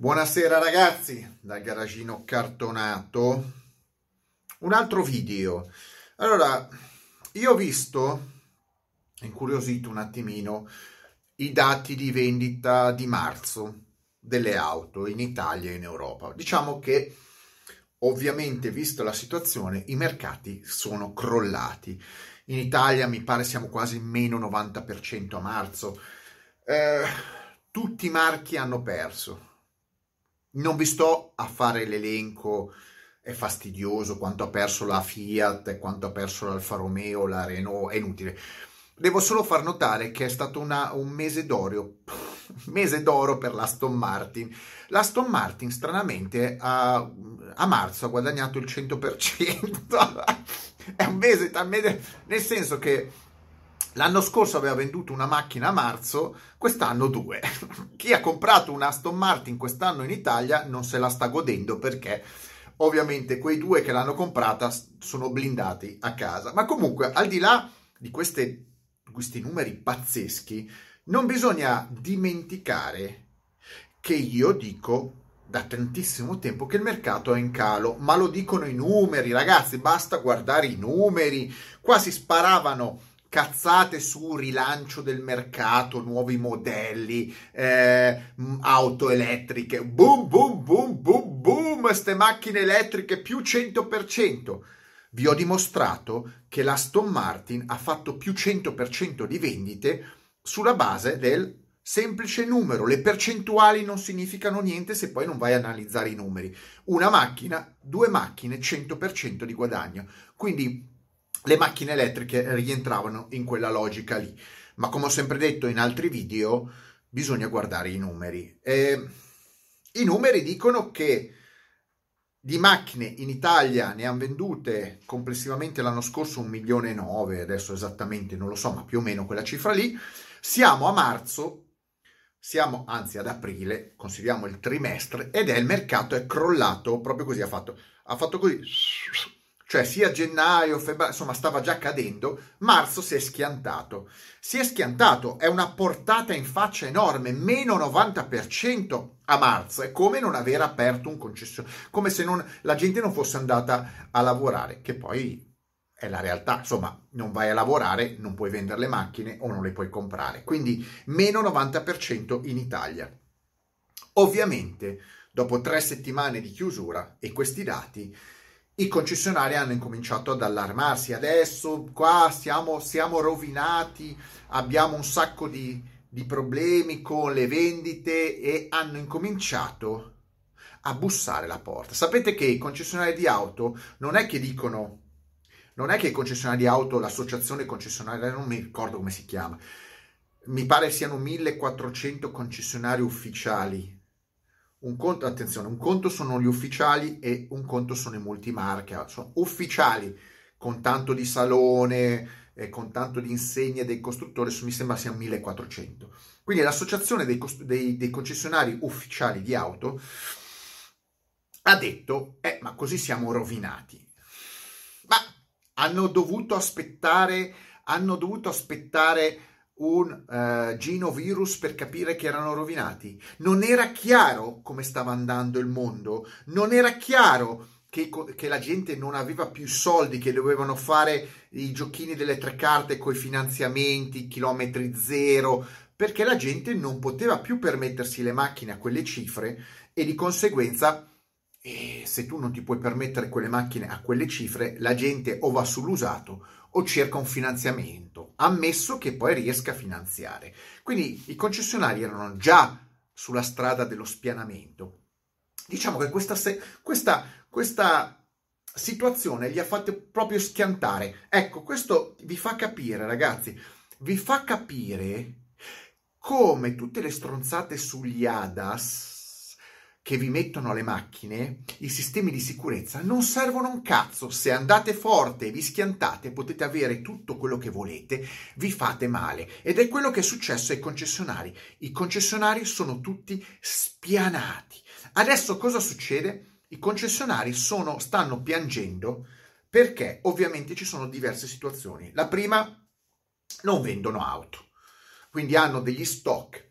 Buonasera ragazzi, dal garagino cartonato. Un altro video. Allora, io ho visto, incuriosito un attimino, i dati di vendita di marzo delle auto in Italia e in Europa. Diciamo che ovviamente, vista la situazione, i mercati sono crollati. In Italia mi pare siamo quasi meno 90% a marzo. Eh, tutti i marchi hanno perso non vi sto a fare l'elenco, è fastidioso quanto ha perso la Fiat, quanto ha perso l'Alfa Romeo, la Renault, è inutile. Devo solo far notare che è stato una, un mese d'oro, mese d'oro per l'Aston Martin. L'Aston Martin, stranamente, a, a marzo ha guadagnato il 100%. è un mese, nel senso che L'anno scorso aveva venduto una macchina a marzo, quest'anno due. Chi ha comprato una Aston Martin quest'anno in Italia non se la sta godendo perché ovviamente quei due che l'hanno comprata sono blindati a casa. Ma comunque, al di là di queste, questi numeri pazzeschi, non bisogna dimenticare che io dico da tantissimo tempo che il mercato è in calo, ma lo dicono i numeri, ragazzi, basta guardare i numeri. Qua si sparavano cazzate su rilancio del mercato, nuovi modelli, eh, auto elettriche, boom, boom, boom, boom, boom, queste macchine elettriche più 100%. Vi ho dimostrato che la Stone Martin ha fatto più 100% di vendite sulla base del semplice numero. Le percentuali non significano niente se poi non vai a analizzare i numeri. Una macchina, due macchine, 100% di guadagno. Quindi le macchine elettriche rientravano in quella logica lì. Ma come ho sempre detto in altri video, bisogna guardare i numeri. E I numeri dicono che di macchine in Italia ne hanno vendute complessivamente l'anno scorso un milione e nove, adesso esattamente non lo so, ma più o meno quella cifra lì. Siamo a marzo, siamo anzi ad aprile, consideriamo il trimestre, ed è il mercato è crollato proprio così, ha fatto, ha fatto così cioè sia gennaio, febbraio, insomma stava già cadendo, marzo si è schiantato. Si è schiantato, è una portata in faccia enorme, meno 90% a marzo, è come non aver aperto un concessionario, come se non, la gente non fosse andata a lavorare, che poi è la realtà, insomma non vai a lavorare, non puoi vendere le macchine o non le puoi comprare, quindi meno 90% in Italia. Ovviamente, dopo tre settimane di chiusura e questi dati, i concessionari hanno incominciato ad allarmarsi. Adesso qua siamo, siamo rovinati, abbiamo un sacco di, di problemi con le vendite e hanno incominciato a bussare la porta. Sapete che i concessionari di auto non è che dicono, non è che i concessionari di auto, l'associazione concessionaria, non mi ricordo come si chiama, mi pare siano 1400 concessionari ufficiali un conto, attenzione, un conto sono gli ufficiali e un conto sono i multimarca. Sono ufficiali con tanto di salone, e con tanto di insegne dei costruttori, mi sembra siano 1400. Quindi l'associazione dei, dei, dei concessionari ufficiali di auto ha detto, eh, ma così siamo rovinati. Ma hanno dovuto aspettare, hanno dovuto aspettare un uh, ginovirus per capire che erano rovinati. Non era chiaro come stava andando il mondo, non era chiaro che, che, la gente non aveva più soldi, che dovevano fare i giochini delle tre carte con i finanziamenti, chilometri zero, perché la gente non poteva più permettersi le macchine a quelle cifre e di conseguenza e se tu non ti puoi permettere quelle macchine a quelle cifre, la gente o va sull'usato o cerca un finanziamento, ammesso che poi riesca a finanziare. Quindi i concessionari erano già sulla strada dello spianamento. Diciamo che questa, questa, questa situazione li ha fatti proprio schiantare. Ecco, questo vi fa capire, ragazzi, vi fa capire come tutte le stronzate sugli ADAS che vi mettono le macchine, i sistemi di sicurezza, non servono un cazzo. Se andate forte e vi schiantate, potete avere tutto quello che volete, vi fate male. Ed è quello che è successo ai concessionari. I concessionari sono tutti spianati. Adesso cosa succede? I concessionari sono, stanno piangendo perché ovviamente ci sono diverse situazioni. La prima, non vendono auto, quindi hanno degli stock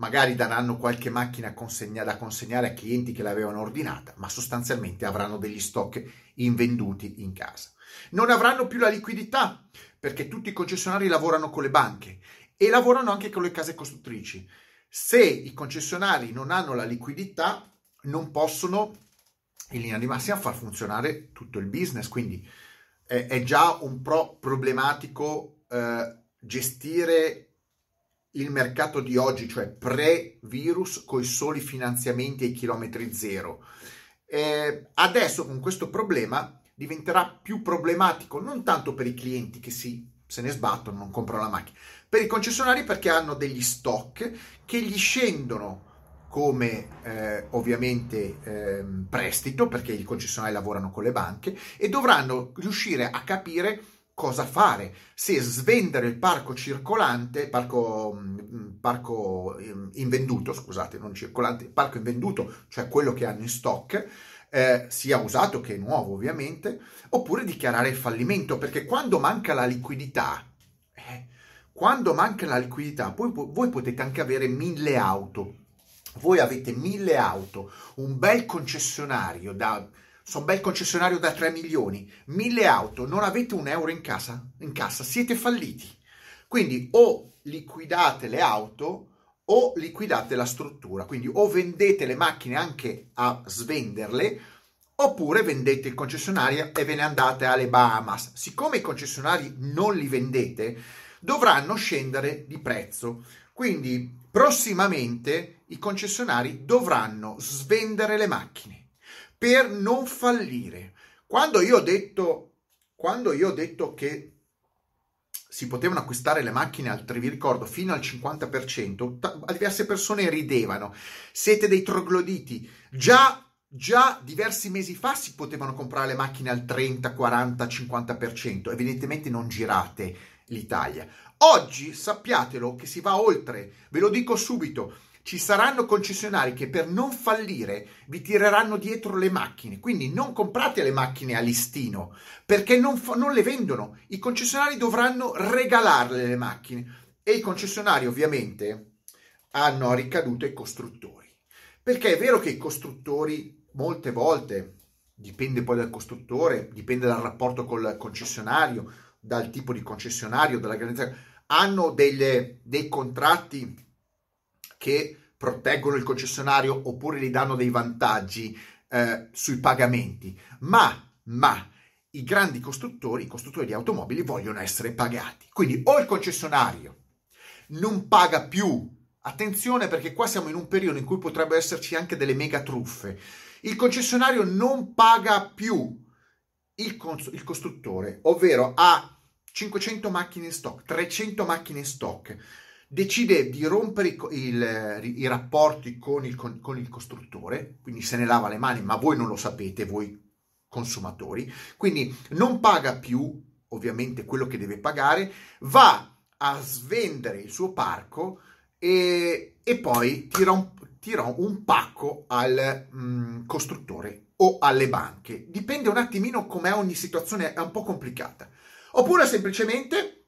magari daranno qualche macchina consegna, da consegnare a clienti che l'avevano ordinata, ma sostanzialmente avranno degli stock invenduti in casa. Non avranno più la liquidità perché tutti i concessionari lavorano con le banche e lavorano anche con le case costruttrici. Se i concessionari non hanno la liquidità, non possono in linea di massima far funzionare tutto il business, quindi è, è già un po' problematico eh, gestire il mercato di oggi, cioè pre-virus, con i soli finanziamenti ai chilometri zero. Eh, adesso con questo problema diventerà più problematico non tanto per i clienti che si, se ne sbattono, non comprano la macchina, per i concessionari perché hanno degli stock che gli scendono come eh, ovviamente eh, prestito, perché i concessionari lavorano con le banche, e dovranno riuscire a capire cosa fare, se svendere il parco circolante, parco, mm, parco mm, invenduto, scusate, non circolante, parco invenduto, cioè quello che hanno in stock, eh, sia usato che nuovo ovviamente, oppure dichiarare il fallimento, perché quando manca la liquidità, eh, quando manca la liquidità, poi voi potete anche avere mille auto, voi avete mille auto, un bel concessionario da sono bel concessionario da 3 milioni, 1000 auto, non avete un euro in cassa, in cassa, siete falliti. Quindi o liquidate le auto o liquidate la struttura, quindi o vendete le macchine anche a svenderle oppure vendete il concessionario e ve ne andate alle Bahamas. Siccome i concessionari non li vendete, dovranno scendere di prezzo. Quindi prossimamente i concessionari dovranno svendere le macchine per non fallire. Quando io ho detto, quando io ho detto che si potevano acquistare le macchine al, vi ricordo, fino al 50%, t- diverse persone ridevano. Siete dei trogloditi. Già Già diversi mesi fa si potevano comprare le macchine al 30, 40, 50%, evidentemente non girate l'Italia. Oggi sappiatelo che si va oltre, ve lo dico subito, ci saranno concessionari che per non fallire vi tireranno dietro le macchine, quindi non comprate le macchine a listino perché non, fa- non le vendono. I concessionari dovranno regalarle le macchine e i concessionari ovviamente hanno ricadute i costruttori. Perché è vero che i costruttori molte volte, dipende poi dal costruttore, dipende dal rapporto col concessionario, dal tipo di concessionario, dalla grandezza, hanno delle, dei contratti che proteggono il concessionario oppure gli danno dei vantaggi eh, sui pagamenti, ma, ma i grandi costruttori, i costruttori di automobili vogliono essere pagati. Quindi o il concessionario non paga più, attenzione perché qua siamo in un periodo in cui potrebbero esserci anche delle mega truffe, il concessionario non paga più il, cons- il costruttore, ovvero ha 500 macchine in stock, 300 macchine in stock, decide di rompere i, il, i rapporti con il, con, con il costruttore, quindi se ne lava le mani, ma voi non lo sapete, voi consumatori, quindi non paga più ovviamente quello che deve pagare, va a svendere il suo parco e, e poi tira un, tira un, pacco al mh, mm, costruttore o alle banche. Dipende un attimino com'è ogni situazione, è un po' complicata. Oppure semplicemente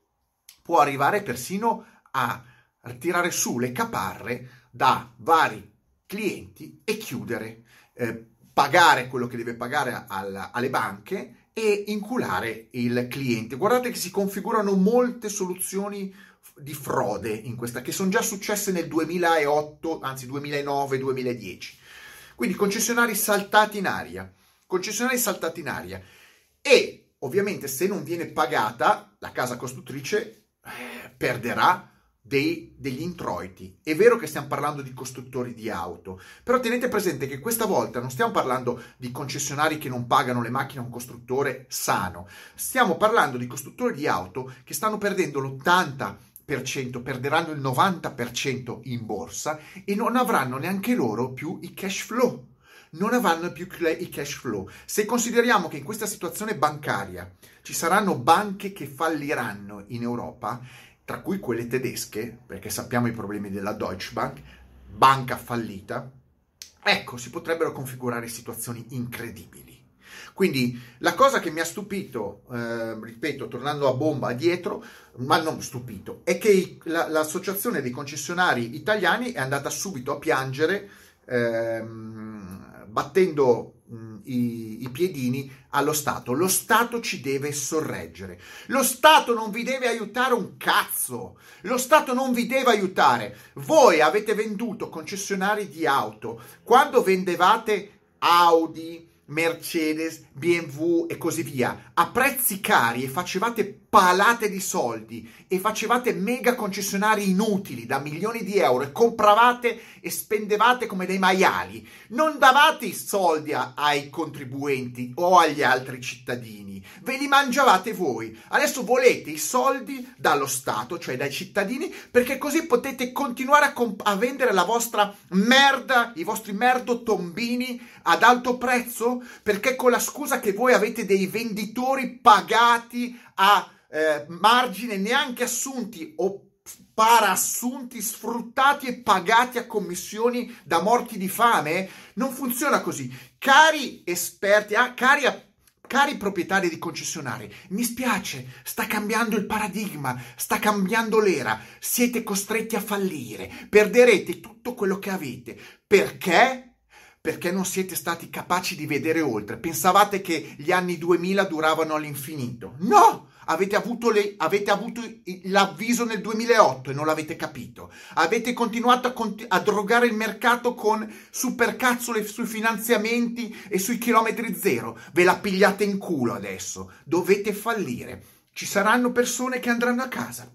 può arrivare persino a tirare su le caparre da vari clienti e chiudere, eh, pagare quello che deve pagare al, alle banche e inculare il cliente. Guardate che si configurano molte soluzioni di frode in questa, che sono già successe nel 2008, anzi 2009, 2010. Quindi concessionari saltati in aria, concessionari saltati in aria e ovviamente se non viene pagata la casa costruttrice eh, perderà dei, degli introiti. È vero che stiamo parlando di costruttori di auto, però tenete presente che questa volta non stiamo parlando di concessionari che non pagano le macchine a un costruttore sano, stiamo parlando di costruttori di auto che stanno perdendo l'80%, perderanno il 90% in borsa e non avranno neanche loro più i cash flow. Non avranno più i cash flow. Se consideriamo che in questa situazione bancaria ci saranno banche che falliranno in Europa, tra cui quelle tedesche, perché sappiamo i problemi della Deutsche Bank, banca fallita, ecco, si potrebbero configurare situazioni incredibili. Quindi la cosa che mi ha stupito, eh, ripeto, tornando a bomba dietro, ma non stupito, è che la, l'associazione dei concessionari italiani è andata subito a piangere ehm, battendo i, i piedini allo Stato. Lo Stato ci deve sorreggere. Lo Stato non vi deve aiutare un cazzo. Lo Stato non vi deve aiutare. Voi avete venduto concessionari di auto quando vendevate Audi, Mercedes, BMW e così via a prezzi cari e facevate palate di soldi e facevate mega concessionari inutili da milioni di euro e compravate e spendevate come dei maiali, non davate i soldi a, ai contribuenti o agli altri cittadini, ve li mangiavate voi. Adesso volete i soldi dallo Stato, cioè dai cittadini, perché così potete continuare a, comp- a vendere la vostra merda, i vostri merdo tombini ad alto prezzo, perché con la scusa che voi avete dei venditori pagati a eh, margine neanche assunti o paraassunti, sfruttati e pagati a commissioni da morti di fame? Non funziona così. Cari esperti, ah, cari, cari proprietari di concessionari, mi spiace, sta cambiando il paradigma, sta cambiando l'era, siete costretti a fallire, perderete tutto quello che avete. Perché? Perché non siete stati capaci di vedere oltre. Pensavate che gli anni 2000 duravano all'infinito. No! Avete avuto, le, avete avuto, l'avviso nel 2008 e non l'avete capito. Avete continuato a, conti- a, drogare il mercato con supercazzole sui finanziamenti e sui chilometri zero. Ve la pigliate in culo adesso. Dovete fallire. Ci saranno persone che andranno a casa.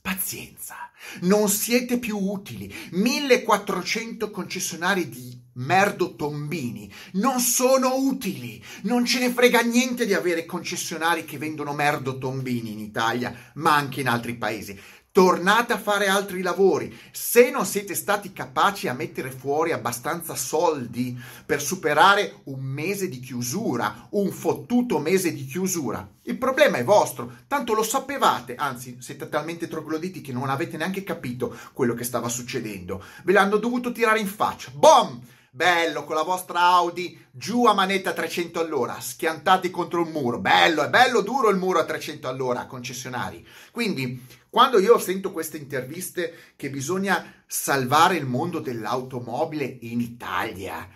Pazienza. Non siete più utili. 1400 concessionari di merdo tombini non sono utili. Non ce ne frega niente di avere concessionari che vendono merdo tombini in Italia, ma anche in altri paesi tornate a fare altri lavori. Se non siete stati capaci a mettere fuori abbastanza soldi per superare un mese di chiusura, un fottuto mese di chiusura, il problema è vostro, tanto lo sapevate, anzi siete talmente trogloditi che non avete neanche capito quello che stava succedendo. Ve l'hanno dovuto tirare in faccia. Bom! Bello, con la vostra Audi giù a manetta a 300 all'ora, schiantati contro il muro. Bello, è bello duro il muro a 300 all'ora, concessionari. Quindi, quando io sento queste interviste che bisogna salvare il mondo dell'automobile in Italia,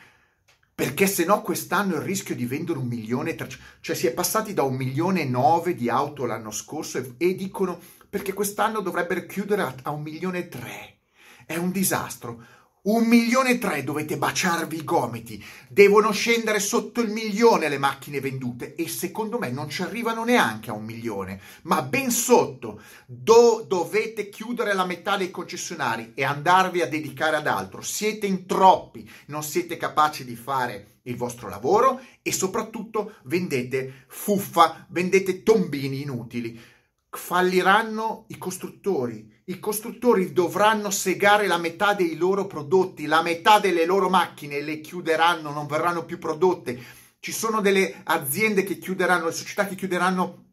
perché se no quest'anno il rischio di vendere un milione, e cioè si è passati da un milione e nove di auto l'anno scorso e, e dicono perché quest'anno dovrebbero chiudere a, a un milione e tre. È un disastro. Un milione e tre dovete baciarvi i gomiti, devono scendere sotto il milione le macchine vendute e secondo me non ci arrivano neanche a un milione, ma ben sotto. Do- dovete chiudere la metà dei concessionari e andarvi a dedicare ad altro. Siete in troppi, non siete capaci di fare il vostro lavoro e soprattutto vendete fuffa, vendete tombini inutili. Falliranno i costruttori, i costruttori dovranno segare la metà dei loro prodotti, la metà delle loro macchine le chiuderanno, non verranno più prodotte. Ci sono delle aziende che chiuderanno, le società che chiuderanno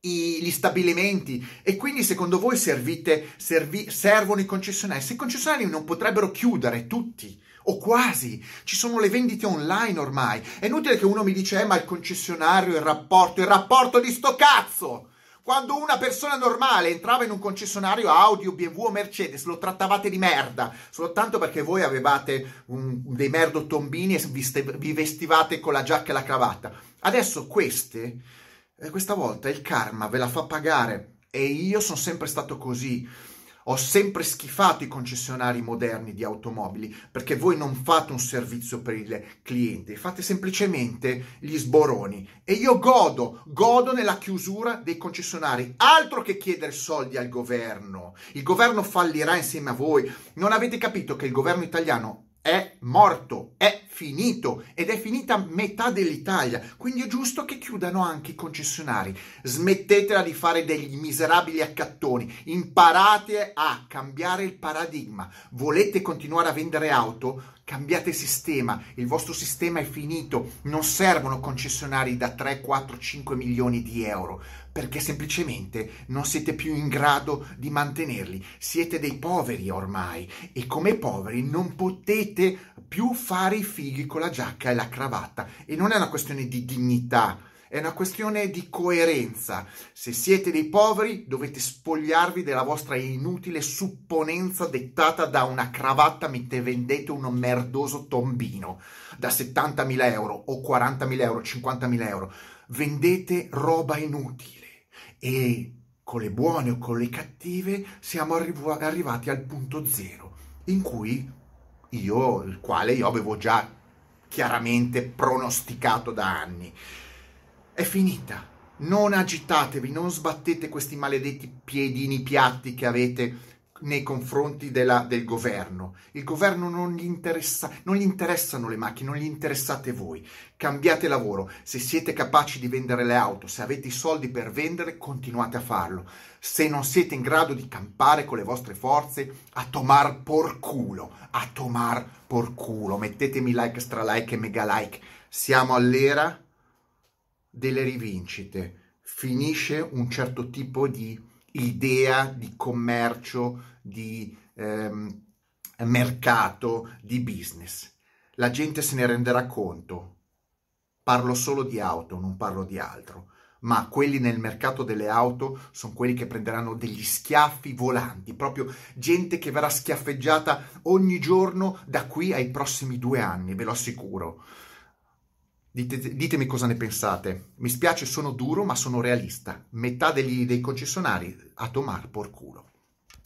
i, gli stabilimenti e quindi secondo voi servite, servi, servono i concessionari? Se i concessionari non potrebbero chiudere tutti o quasi, ci sono le vendite online ormai. È inutile che uno mi dice eh, ma il concessionario, il rapporto, il rapporto di sto cazzo! Quando una persona normale entrava in un concessionario Audi BMW o Mercedes, lo trattavate di merda, soltanto perché voi avevate un, dei merdo tombini e vi, vi vestivate con la giacca e la cravatta. Adesso queste, eh, questa volta il karma ve la fa pagare e io sono sempre stato così. Ho sempre schifato i concessionari moderni di automobili perché voi non fate un servizio per il cliente, fate semplicemente gli sboroni. E io godo, godo nella chiusura dei concessionari. Altro che chiedere soldi al governo. Il governo fallirà insieme a voi. Non avete capito che il governo italiano è morto, è finito ed è finita metà dell'Italia, quindi è giusto che chiudano anche i concessionari. Smettetela di fare degli miserabili accattoni, imparate a cambiare il paradigma. Volete continuare a vendere auto? Cambiate sistema, il vostro sistema è finito, non servono concessionari da 3, 4, 5 milioni di euro perché semplicemente non siete più in grado di mantenerli. Siete dei poveri ormai e come poveri non potete più fare i fighi con la giacca e la cravatta. E non è una questione di dignità, è una questione di coerenza. Se siete dei poveri, dovete spogliarvi della vostra inutile supponenza dettata da una cravatta mentre vendete un merdoso tombino da 70.000 euro o 40.000 euro, 50.000 euro. Vendete roba inutile e con le buone o con le cattive siamo arriv- arrivati al punto zero in cui io, il quale io avevo già chiaramente pronosticato da anni. È finita. Non agitatevi, non sbattete questi maledetti piedini piatti che avete nei confronti della, del governo. Il governo non gli, interessa, non gli interessano le macchine, non gli interessate voi. Cambiate lavoro. Se siete capaci di vendere le auto, se avete i soldi per vendere, continuate a farlo. Se non siete in grado di campare con le vostre forze, a tomar por culo, a tomar por culo. Mettetemi like, stra like e mega like. Siamo all'era delle rivincite. Finisce un certo tipo di idea di commercio, di ehm, mercato, di business. La gente se ne renderà conto. Parlo solo di auto, non parlo di altro. Ma quelli nel mercato delle auto sono quelli che prenderanno degli schiaffi volanti, proprio gente che verrà schiaffeggiata ogni giorno da qui ai prossimi due anni, ve lo assicuro. Dite, ditemi cosa ne pensate. Mi spiace, sono duro, ma sono realista. Metà degli, dei concessionari a tomar por culo.